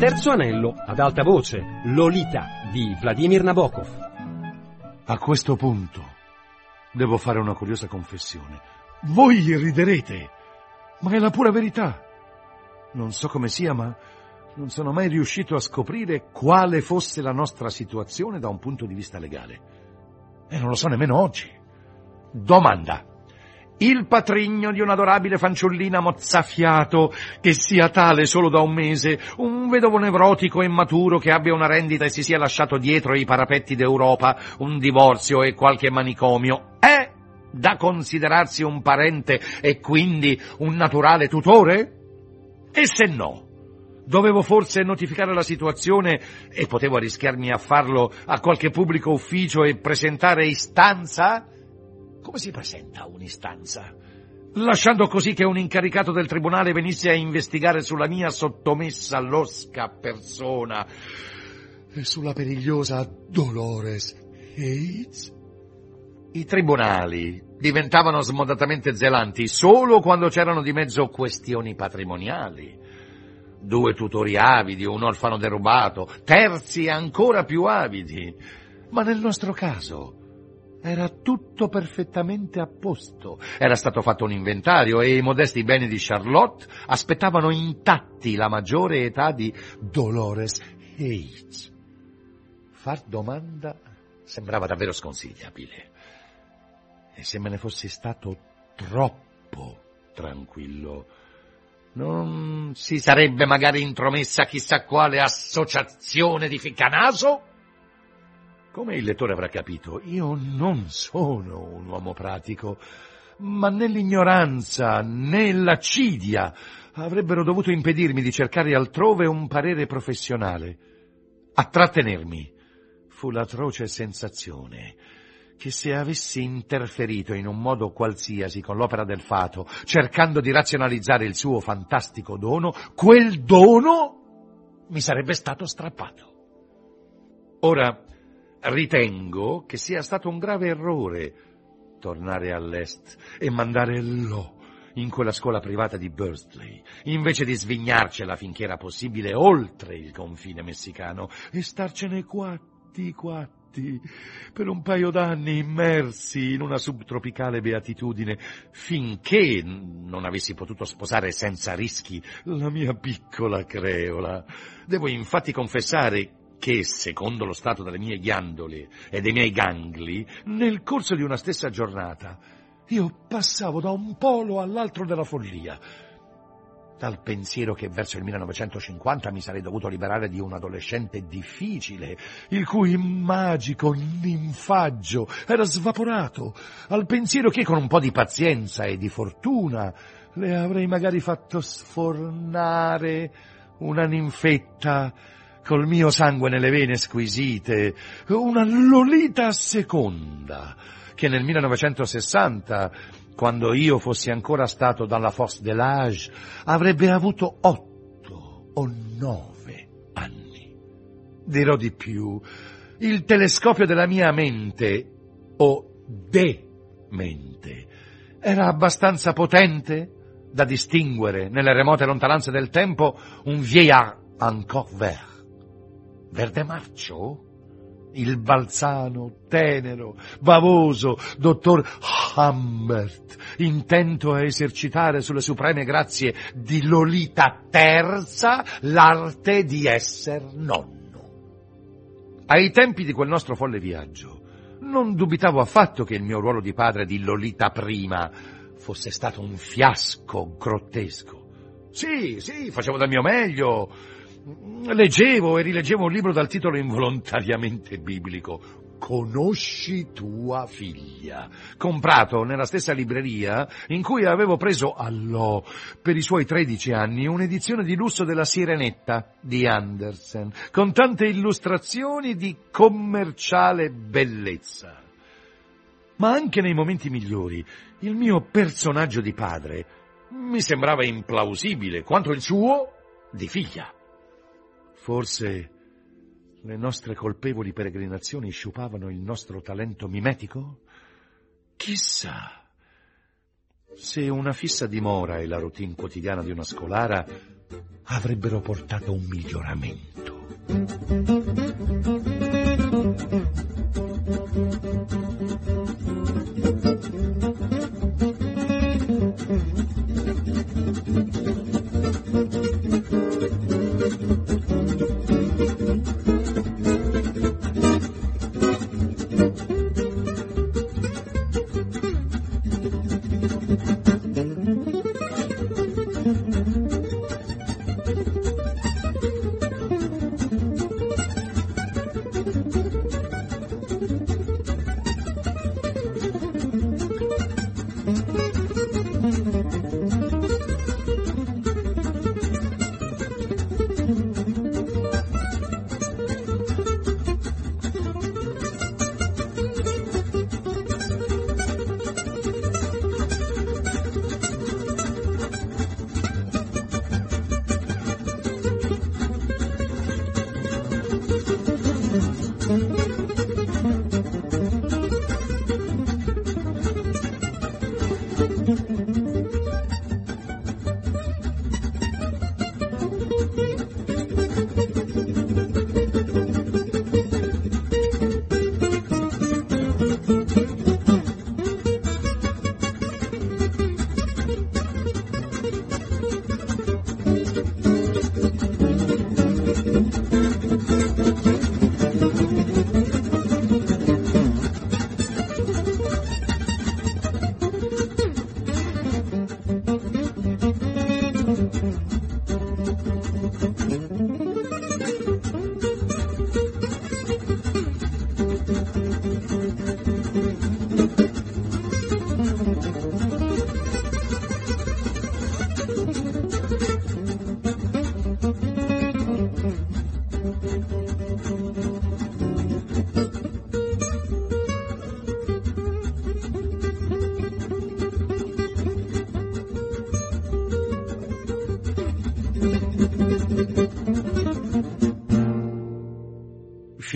Terzo anello, ad alta voce, Lolita di Vladimir Nabokov. A questo punto devo fare una curiosa confessione. Voi riderete, ma è la pura verità. Non so come sia, ma non sono mai riuscito a scoprire quale fosse la nostra situazione da un punto di vista legale. E non lo so nemmeno oggi. Domanda. Il patrigno di un'adorabile fanciullina mozzafiato, che sia tale solo da un mese, un vedovo nevrotico e maturo che abbia una rendita e si sia lasciato dietro i parapetti d'Europa, un divorzio e qualche manicomio, è da considerarsi un parente e quindi un naturale tutore? E se no? Dovevo forse notificare la situazione e potevo arrischiarmi a farlo a qualche pubblico ufficio e presentare istanza? Come si presenta un'istanza? Lasciando così che un incaricato del tribunale venisse a investigare sulla mia sottomessa losca persona e sulla perigliosa Dolores Hates? I tribunali diventavano smodatamente zelanti solo quando c'erano di mezzo questioni patrimoniali. Due tutori avidi, un orfano derubato, terzi ancora più avidi. Ma nel nostro caso era tutto perfettamente a posto. Era stato fatto un inventario e i modesti beni di Charlotte aspettavano intatti la maggiore età di Dolores H. Far domanda sembrava davvero sconsigliabile. E se me ne fossi stato troppo tranquillo, non si sarebbe magari intromessa chissà quale associazione di ficcanaso? Come il lettore avrà capito, io non sono un uomo pratico, ma né l'ignoranza né l'accidia avrebbero dovuto impedirmi di cercare altrove un parere professionale. A trattenermi fu l'atroce sensazione che se avessi interferito in un modo qualsiasi con l'opera del fato, cercando di razionalizzare il suo fantastico dono, quel dono mi sarebbe stato strappato. Ora, ritengo che sia stato un grave errore tornare all'est e mandare Lo in quella scuola privata di Bursley, invece di svignarcela finché era possibile oltre il confine messicano e starcene quatti quatti per un paio d'anni immersi in una subtropicale beatitudine finché non avessi potuto sposare senza rischi la mia piccola creola. Devo infatti confessare che, secondo lo stato delle mie ghiandole e dei miei gangli, nel corso di una stessa giornata io passavo da un polo all'altro della follia, dal pensiero che verso il 1950 mi sarei dovuto liberare di un adolescente difficile, il cui magico ninfaggio era svaporato, al pensiero che con un po' di pazienza e di fortuna le avrei magari fatto sfornare una ninfetta col mio sangue nelle vene squisite, una Lolita seconda, che nel 1960 quando io fossi ancora stato dalla Fosse de l'Age, avrebbe avuto otto o nove anni. Dirò di più, il telescopio della mia mente, o de-mente, era abbastanza potente da distinguere nelle remote lontananze del tempo un vieillard encore vert. Verde marcio? il balzano, tenero, bavoso, dottor Humbert, intento a esercitare sulle supreme grazie di Lolita Terza l'arte di esser nonno. Ai tempi di quel nostro folle viaggio, non dubitavo affatto che il mio ruolo di padre di Lolita prima fosse stato un fiasco grottesco. Sì, sì, facevo del mio meglio, leggevo e rileggevo un libro dal titolo involontariamente biblico. Conosci tua figlia, comprato nella stessa libreria in cui avevo preso allò per i suoi tredici anni un'edizione di lusso della Sirenetta di Andersen, con tante illustrazioni di commerciale bellezza. Ma anche nei momenti migliori il mio personaggio di padre mi sembrava implausibile quanto il suo di figlia. Forse le nostre colpevoli peregrinazioni sciupavano il nostro talento mimetico? Chissà. Se una fissa dimora è la routine quotidiana di una scolara, avrebbero portato un miglioramento. Thank you.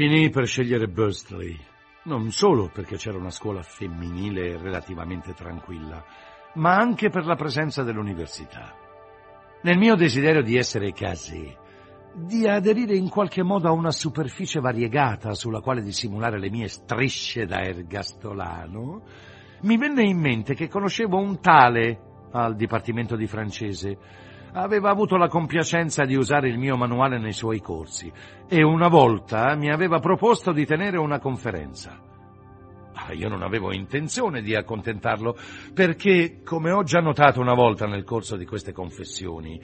Finì per scegliere Bursley, non solo perché c'era una scuola femminile relativamente tranquilla, ma anche per la presenza dell'università. Nel mio desiderio di essere casé, di aderire in qualche modo a una superficie variegata sulla quale dissimulare le mie strisce da ergastolano, mi venne in mente che conoscevo un tale al Dipartimento di francese aveva avuto la compiacenza di usare il mio manuale nei suoi corsi e una volta mi aveva proposto di tenere una conferenza. Ma io non avevo intenzione di accontentarlo perché, come ho già notato una volta nel corso di queste confessioni,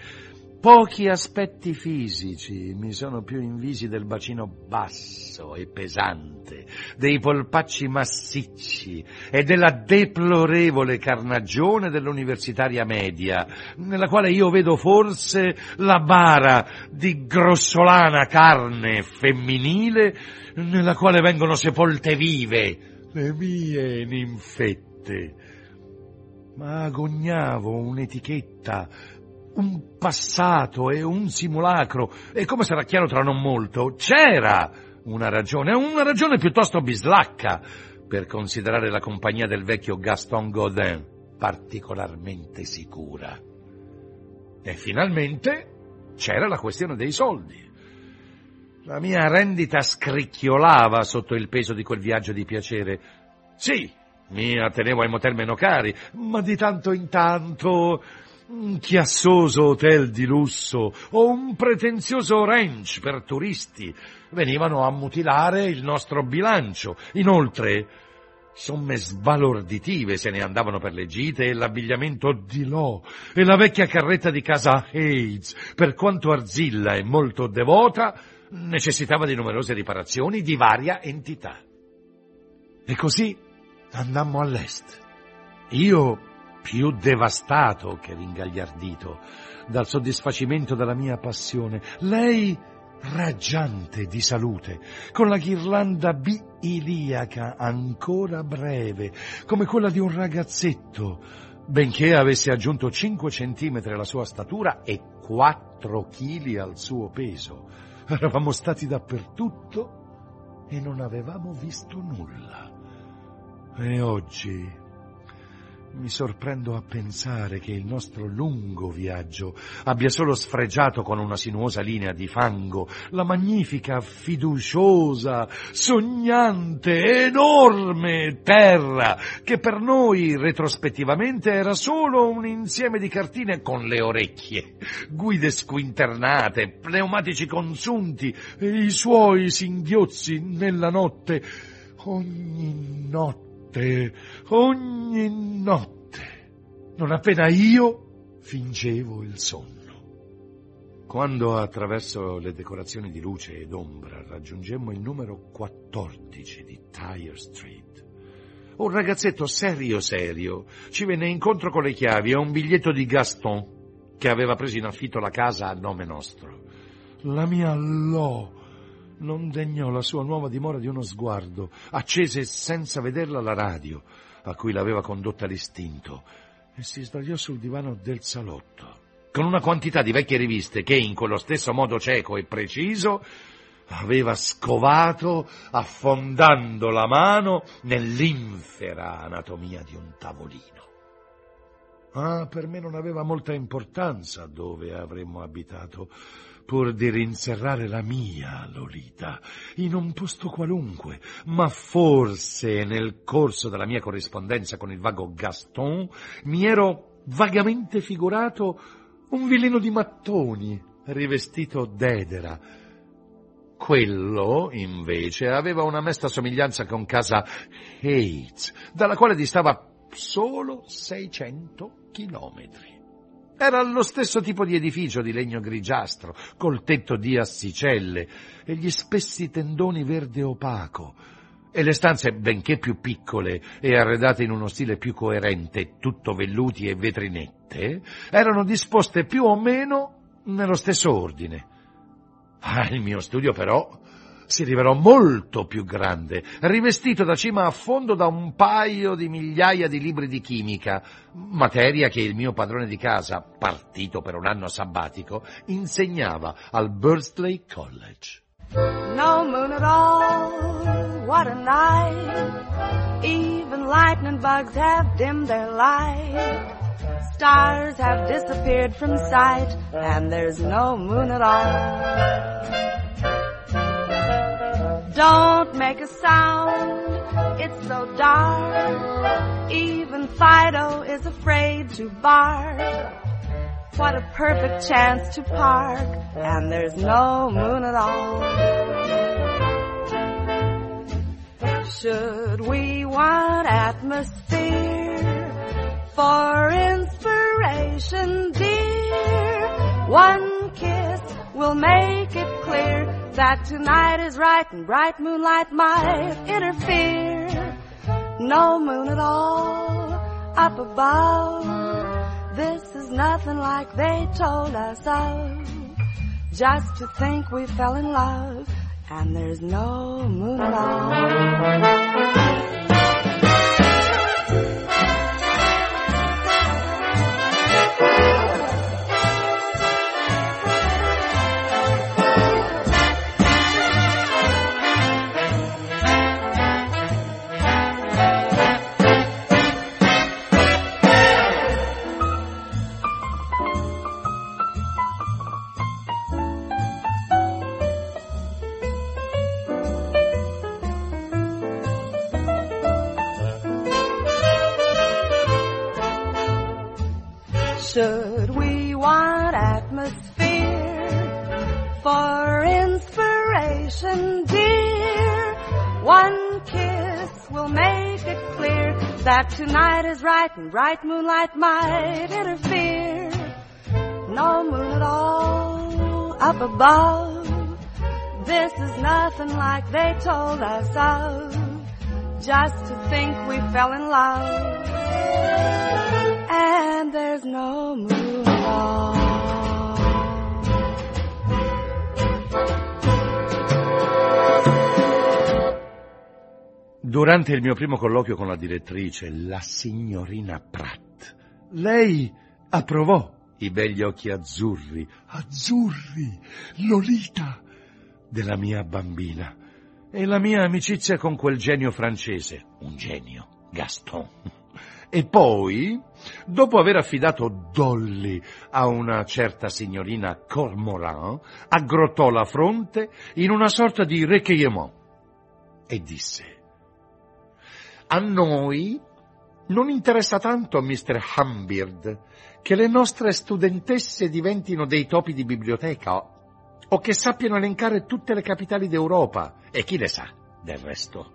Pochi aspetti fisici mi sono più invisi del bacino basso e pesante, dei polpacci massicci e della deplorevole carnagione dell'universitaria media, nella quale io vedo forse la bara di grossolana carne femminile nella quale vengono sepolte vive le mie ninfette. Ma agognavo un'etichetta un passato e un simulacro, e come sarà chiaro tra non molto, c'era una ragione, una ragione piuttosto bislacca, per considerare la compagnia del vecchio Gaston Godin particolarmente sicura. E finalmente c'era la questione dei soldi. La mia rendita scricchiolava sotto il peso di quel viaggio di piacere. Sì, mi attenevo ai motel meno cari, ma di tanto in tanto un chiassoso hotel di lusso o un pretenzioso ranch per turisti venivano a mutilare il nostro bilancio. Inoltre, somme sbalorditive se ne andavano per le gite e l'abbigliamento di Lo e la vecchia carretta di casa Hayes, per quanto arzilla e molto devota, necessitava di numerose riparazioni di varia entità. E così andammo all'est. Io più devastato che ringagliardito dal soddisfacimento della mia passione. Lei raggiante di salute, con la ghirlanda biiliaca ancora breve, come quella di un ragazzetto, benché avesse aggiunto 5 centimetri alla sua statura e 4 chili al suo peso. Eravamo stati dappertutto e non avevamo visto nulla. E oggi Mi sorprendo a pensare che il nostro lungo viaggio abbia solo sfregiato con una sinuosa linea di fango la magnifica, fiduciosa, sognante, enorme terra che per noi retrospettivamente era solo un insieme di cartine con le orecchie, guide squinternate, pneumatici consunti e i suoi singhiozzi nella notte, ogni notte notte, notte, non appena io fingevo il sonno. Quando attraverso le decorazioni di luce ed ombra raggiungemmo il numero 14 di Tyre Street, un ragazzetto serio serio ci venne incontro con le chiavi e un biglietto di Gaston che aveva preso in affitto la casa a nome nostro. La mia Lo non degnò la sua nuova dimora di uno sguardo, accese senza vederla la radio, a cui l'aveva condotta l'istinto, e si sdraiò sul divano del salotto, con una quantità di vecchie riviste che, in quello stesso modo cieco e preciso, aveva scovato affondando la mano nell'infera anatomia di un tavolino. Ah, per me non aveva molta importanza dove avremmo abitato pur di rinserrare la mia Lolita in un posto qualunque, ma forse nel corso della mia corrispondenza con il vago Gaston mi ero vagamente figurato un vileno di mattoni rivestito d'edera. Quello, invece, aveva una mesta somiglianza con casa Hates, dalla quale distava solo 600 chilometri. Era lo stesso tipo di edificio di legno grigiastro, col tetto di assicelle e gli spessi tendoni verde opaco. E le stanze, benché più piccole e arredate in uno stile più coerente, tutto velluti e vetrinette, erano disposte più o meno nello stesso ordine. Ah, il mio studio però si rivelò molto più grande, rivestito da cima a fondo da un paio di migliaia di libri di chimica, materia che il mio padrone di casa, partito per un anno sabbatico, insegnava al Bursley College. No moon at all, what a night. Even lightning bugs have dimmed their light. Stars have disappeared from sight, and there's no moon at all. Don't make a sound, it's so dark. Even Fido is afraid to bark. What a perfect chance to park, and there's no moon at all. Should we want atmosphere for inspiration, dear? One kiss will make it clear that tonight is right and bright moonlight might interfere. No moon at all up above. This is nothing like they told us of. Just to think we fell in love and there's no moon at all. that tonight is right and bright moonlight might interfere. No moon at all up above. This is nothing like they told us of. Just to think we fell in love. And there's no moon at all. Durante il mio primo colloquio con la direttrice, la signorina Pratt, lei approvò i begli occhi azzurri, azzurri, Lolita, della mia bambina e la mia amicizia con quel genio francese, un genio, Gaston. E poi, dopo aver affidato Dolly a una certa signorina Cormoran, aggrottò la fronte in una sorta di requiem e disse a noi non interessa tanto, Mr. Humbird, che le nostre studentesse diventino dei topi di biblioteca o che sappiano elencare tutte le capitali d'Europa, e chi le sa del resto,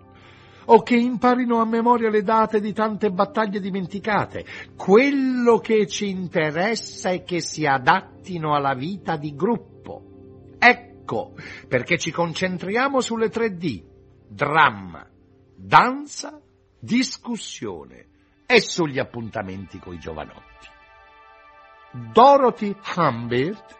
o che imparino a memoria le date di tante battaglie dimenticate. Quello che ci interessa è che si adattino alla vita di gruppo. Ecco perché ci concentriamo sulle tre D, dramma, danza, discussione e sugli appuntamenti coi giovanotti. Dorothy Humbert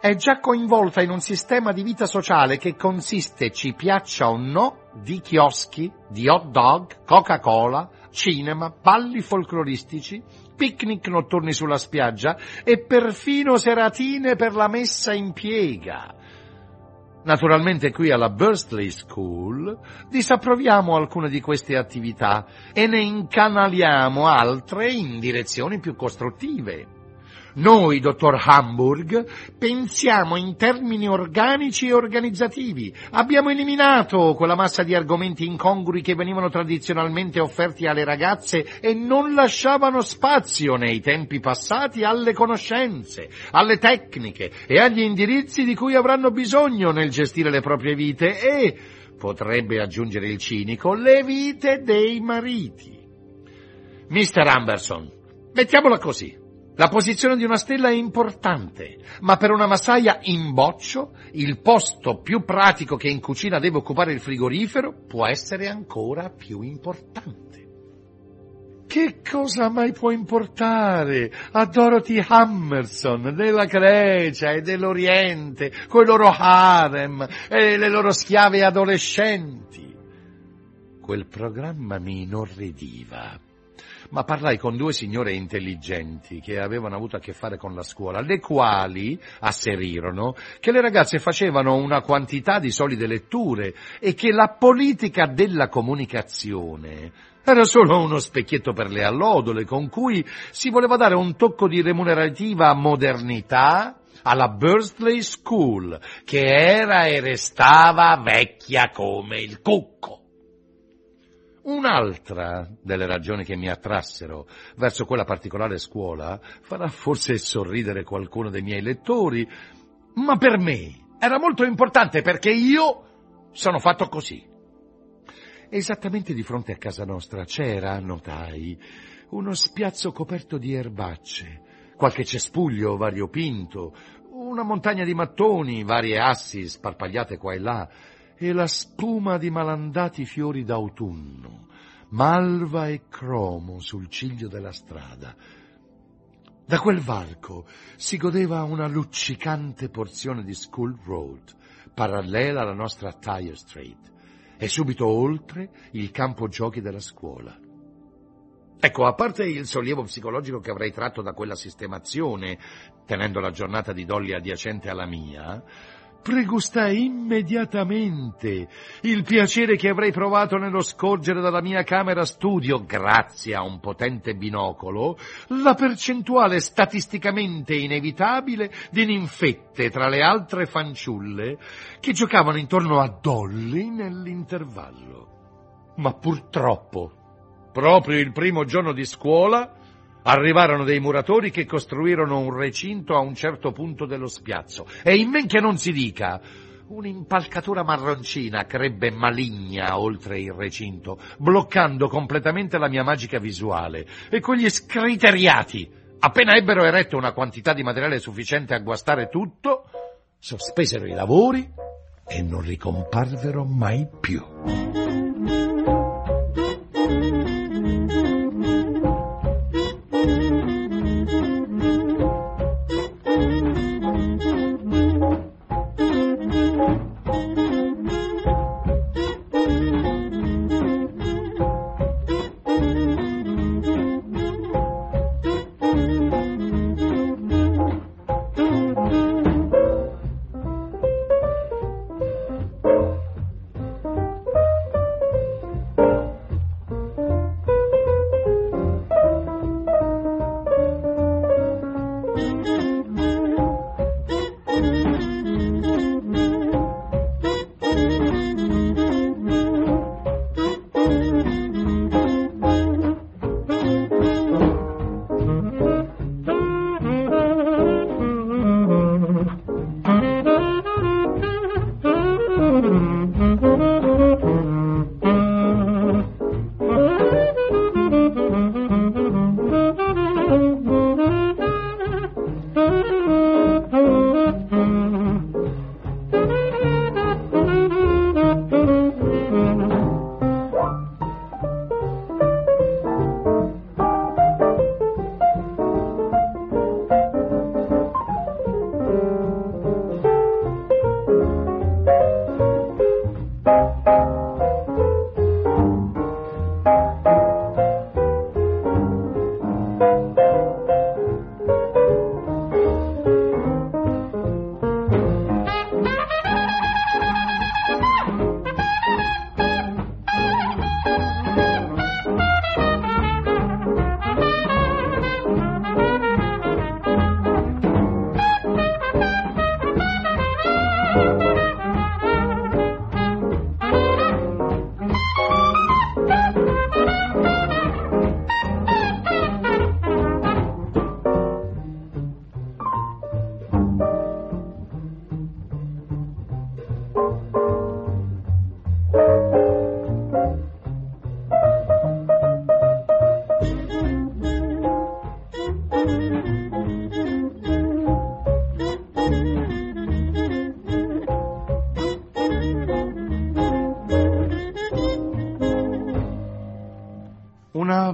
è già coinvolta in un sistema di vita sociale che consiste, ci piaccia o no, di chioschi, di hot dog, Coca-Cola, cinema, balli folcloristici, picnic notturni sulla spiaggia e perfino seratine per la messa in piega. Naturalmente qui alla Bursley School disapproviamo alcune di queste attività e ne incanaliamo altre in direzioni più costruttive. Noi, dottor Hamburg, pensiamo in termini organici e organizzativi. Abbiamo eliminato quella massa di argomenti incongrui che venivano tradizionalmente offerti alle ragazze e non lasciavano spazio nei tempi passati alle conoscenze, alle tecniche e agli indirizzi di cui avranno bisogno nel gestire le proprie vite e, potrebbe aggiungere il cinico, le vite dei mariti. Mr. Anderson, mettiamola così. La posizione di una stella è importante, ma per una massaia in boccio il posto più pratico che in cucina deve occupare il frigorifero può essere ancora più importante. Che cosa mai può importare a Dorothy Hammerson della Grecia e dell'Oriente, coi loro harem e le loro schiave adolescenti? Quel programma mi inorridiva ma parlai con due signore intelligenti che avevano avuto a che fare con la scuola, le quali asserirono che le ragazze facevano una quantità di solide letture e che la politica della comunicazione era solo uno specchietto per le allodole con cui si voleva dare un tocco di remunerativa modernità alla Bursley School, che era e restava vecchia come il cucco. Un'altra delle ragioni che mi attrassero verso quella particolare scuola farà forse sorridere qualcuno dei miei lettori, ma per me era molto importante perché io sono fatto così. Esattamente di fronte a casa nostra c'era, notai, uno spiazzo coperto di erbacce, qualche cespuglio variopinto, una montagna di mattoni, varie assi sparpagliate qua e là, e la spuma di malandati fiori d'autunno, malva e cromo sul ciglio della strada. Da quel varco si godeva una luccicante porzione di School Road, parallela alla nostra Tire Street, e subito oltre il campo giochi della scuola. Ecco, a parte il sollievo psicologico che avrei tratto da quella sistemazione, tenendo la giornata di Dolly adiacente alla mia, pregustai immediatamente il piacere che avrei provato nello scorgere dalla mia camera studio, grazie a un potente binocolo, la percentuale statisticamente inevitabile di ninfette tra le altre fanciulle che giocavano intorno a Dolly nell'intervallo. Ma purtroppo, proprio il primo giorno di scuola, Arrivarono dei muratori che costruirono un recinto a un certo punto dello spiazzo e in men che non si dica, un'impalcatura marroncina crebbe maligna oltre il recinto, bloccando completamente la mia magica visuale e quegli scriteriati, appena ebbero eretto una quantità di materiale sufficiente a guastare tutto, sospesero i lavori e non ricomparvero mai più.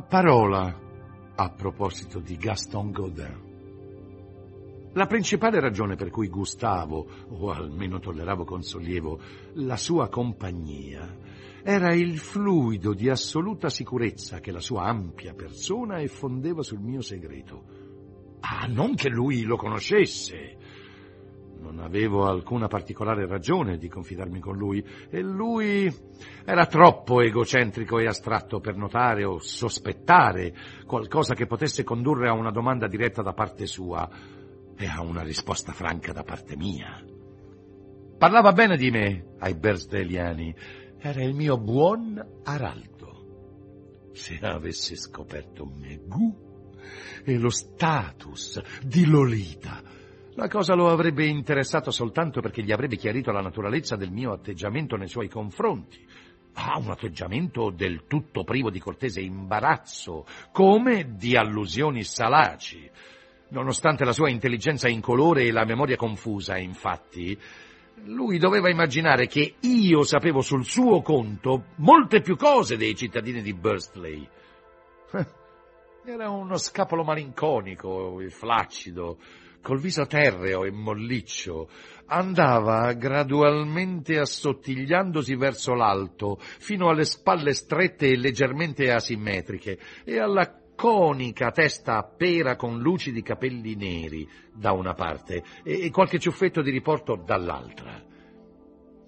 Parola a proposito di Gaston Godin. La principale ragione per cui gustavo, o almeno tolleravo con sollievo, la sua compagnia era il fluido di assoluta sicurezza che la sua ampia persona effondeva sul mio segreto. Ah, non che lui lo conoscesse. Non avevo alcuna particolare ragione di confidarmi con lui e lui era troppo egocentrico e astratto per notare o sospettare qualcosa che potesse condurre a una domanda diretta da parte sua e a una risposta franca da parte mia. Parlava bene di me ai Bersdeliani, era il mio buon araldo. Se avesse scoperto Megù e lo status di Lolita, la cosa lo avrebbe interessato soltanto perché gli avrebbe chiarito la naturalezza del mio atteggiamento nei suoi confronti. Ah, un atteggiamento del tutto privo di cortese imbarazzo, come di allusioni salaci. Nonostante la sua intelligenza incolore e la memoria confusa, infatti, lui doveva immaginare che io sapevo sul suo conto molte più cose dei cittadini di Burstley. Era uno scapolo malinconico e flaccido, col viso terreo e molliccio, andava gradualmente assottigliandosi verso l'alto, fino alle spalle strette e leggermente asimmetriche, e alla conica testa a pera con lucidi capelli neri da una parte e qualche ciuffetto di riporto dall'altra.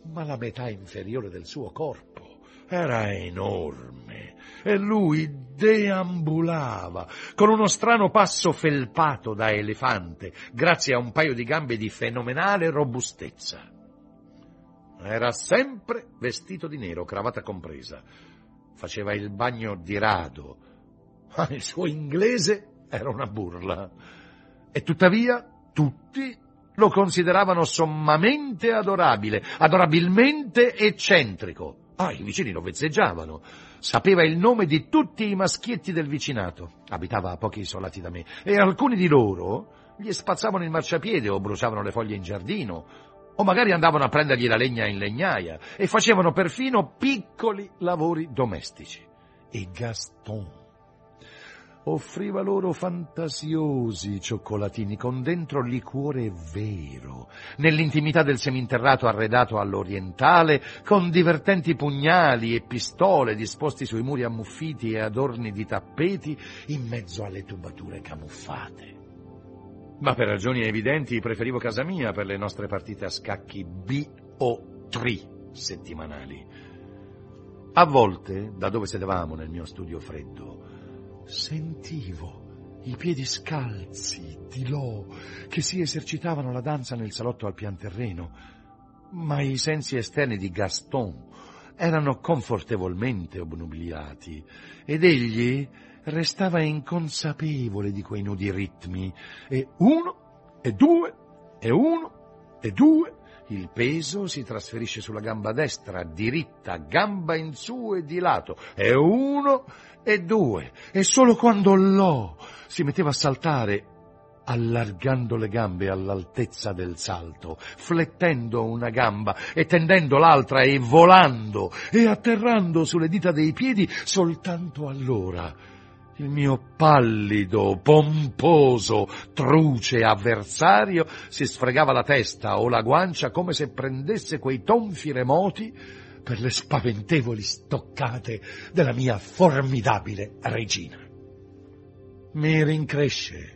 Ma la metà inferiore del suo corpo era enorme e lui deambulava con uno strano passo felpato da elefante, grazie a un paio di gambe di fenomenale robustezza. Era sempre vestito di nero, cravatta compresa. Faceva il bagno di rado. Ma il suo inglese era una burla. E tuttavia tutti lo consideravano sommamente adorabile, adorabilmente eccentrico. Ah, i vicini lo vezzeggiavano. Sapeva il nome di tutti i maschietti del vicinato. Abitava a pochi isolati da me. E alcuni di loro gli spazzavano il marciapiede o bruciavano le foglie in giardino. O magari andavano a prendergli la legna in legnaia e facevano perfino piccoli lavori domestici. E Gaston offriva loro fantasiosi cioccolatini con dentro liquore vero, nell'intimità del seminterrato arredato all'orientale, con divertenti pugnali e pistole disposti sui muri ammuffiti e adorni di tappeti in mezzo alle tubature camuffate. Ma per ragioni evidenti preferivo casa mia per le nostre partite a scacchi B o tri settimanali. A volte, da dove sedevamo nel mio studio freddo, Sentivo i piedi scalzi di Lo che si esercitavano la danza nel salotto al pian terreno, ma i sensi esterni di Gaston erano confortevolmente obnubilati ed egli restava inconsapevole di quei nudi ritmi e uno e due e uno e due il peso si trasferisce sulla gamba destra, diritta, gamba in su e di lato, e uno e due, e solo quando l'O si metteva a saltare, allargando le gambe all'altezza del salto, flettendo una gamba e tendendo l'altra e volando e atterrando sulle dita dei piedi, soltanto allora il mio pallido, pomposo, truce avversario si sfregava la testa o la guancia come se prendesse quei tonfi remoti per le spaventevoli stoccate della mia formidabile regina. Mi rincresce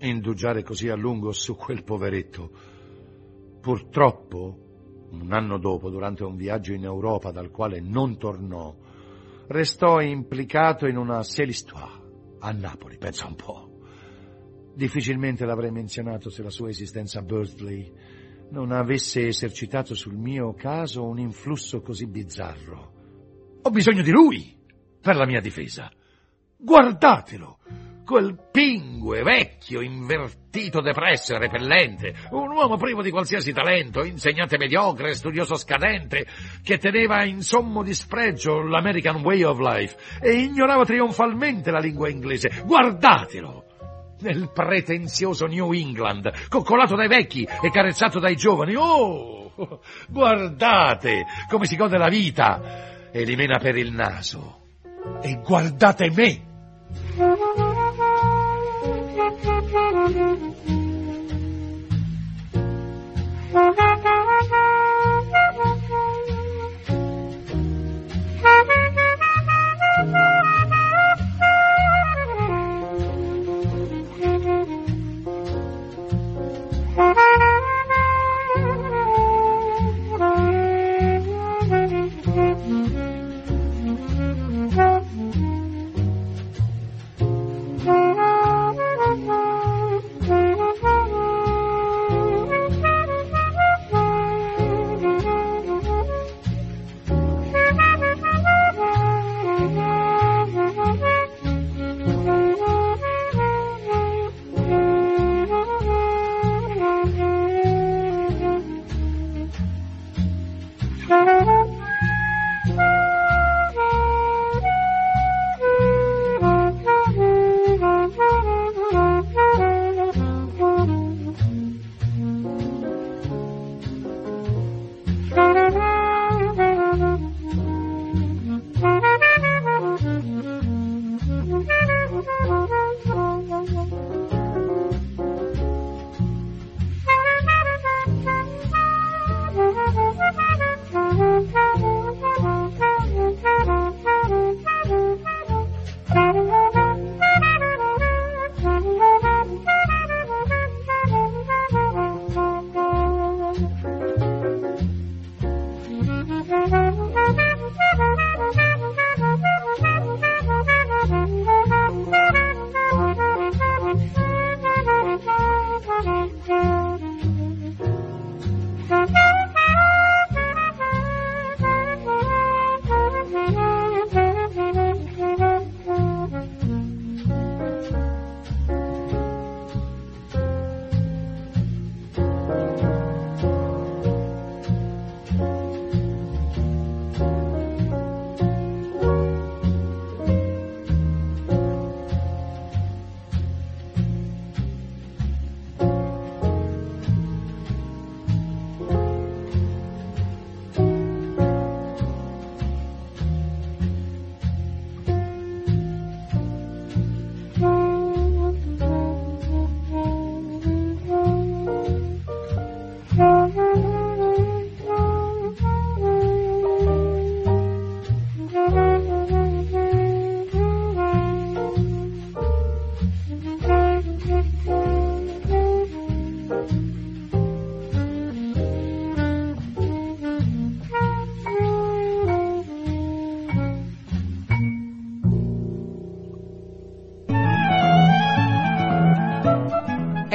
indugiare così a lungo su quel poveretto. Purtroppo, un anno dopo, durante un viaggio in Europa dal quale non tornò, restò implicato in una l'histoire a Napoli, pensa un po'. Difficilmente l'avrei menzionato se la sua esistenza a Bursley non avesse esercitato sul mio caso un influsso così bizzarro. Ho bisogno di lui per la mia difesa. Guardatelo! Quel pingue, vecchio, invertito, depresso e repellente, un uomo privo di qualsiasi talento, insegnante mediocre, studioso scadente, che teneva in sommo dispregio l'American Way of Life e ignorava trionfalmente la lingua inglese. Guardatelo! Nel pretenzioso New England, coccolato dai vecchi e carezzato dai giovani. Oh! Guardate come si gode la vita e li mena per il naso. E guardate me! Thank you.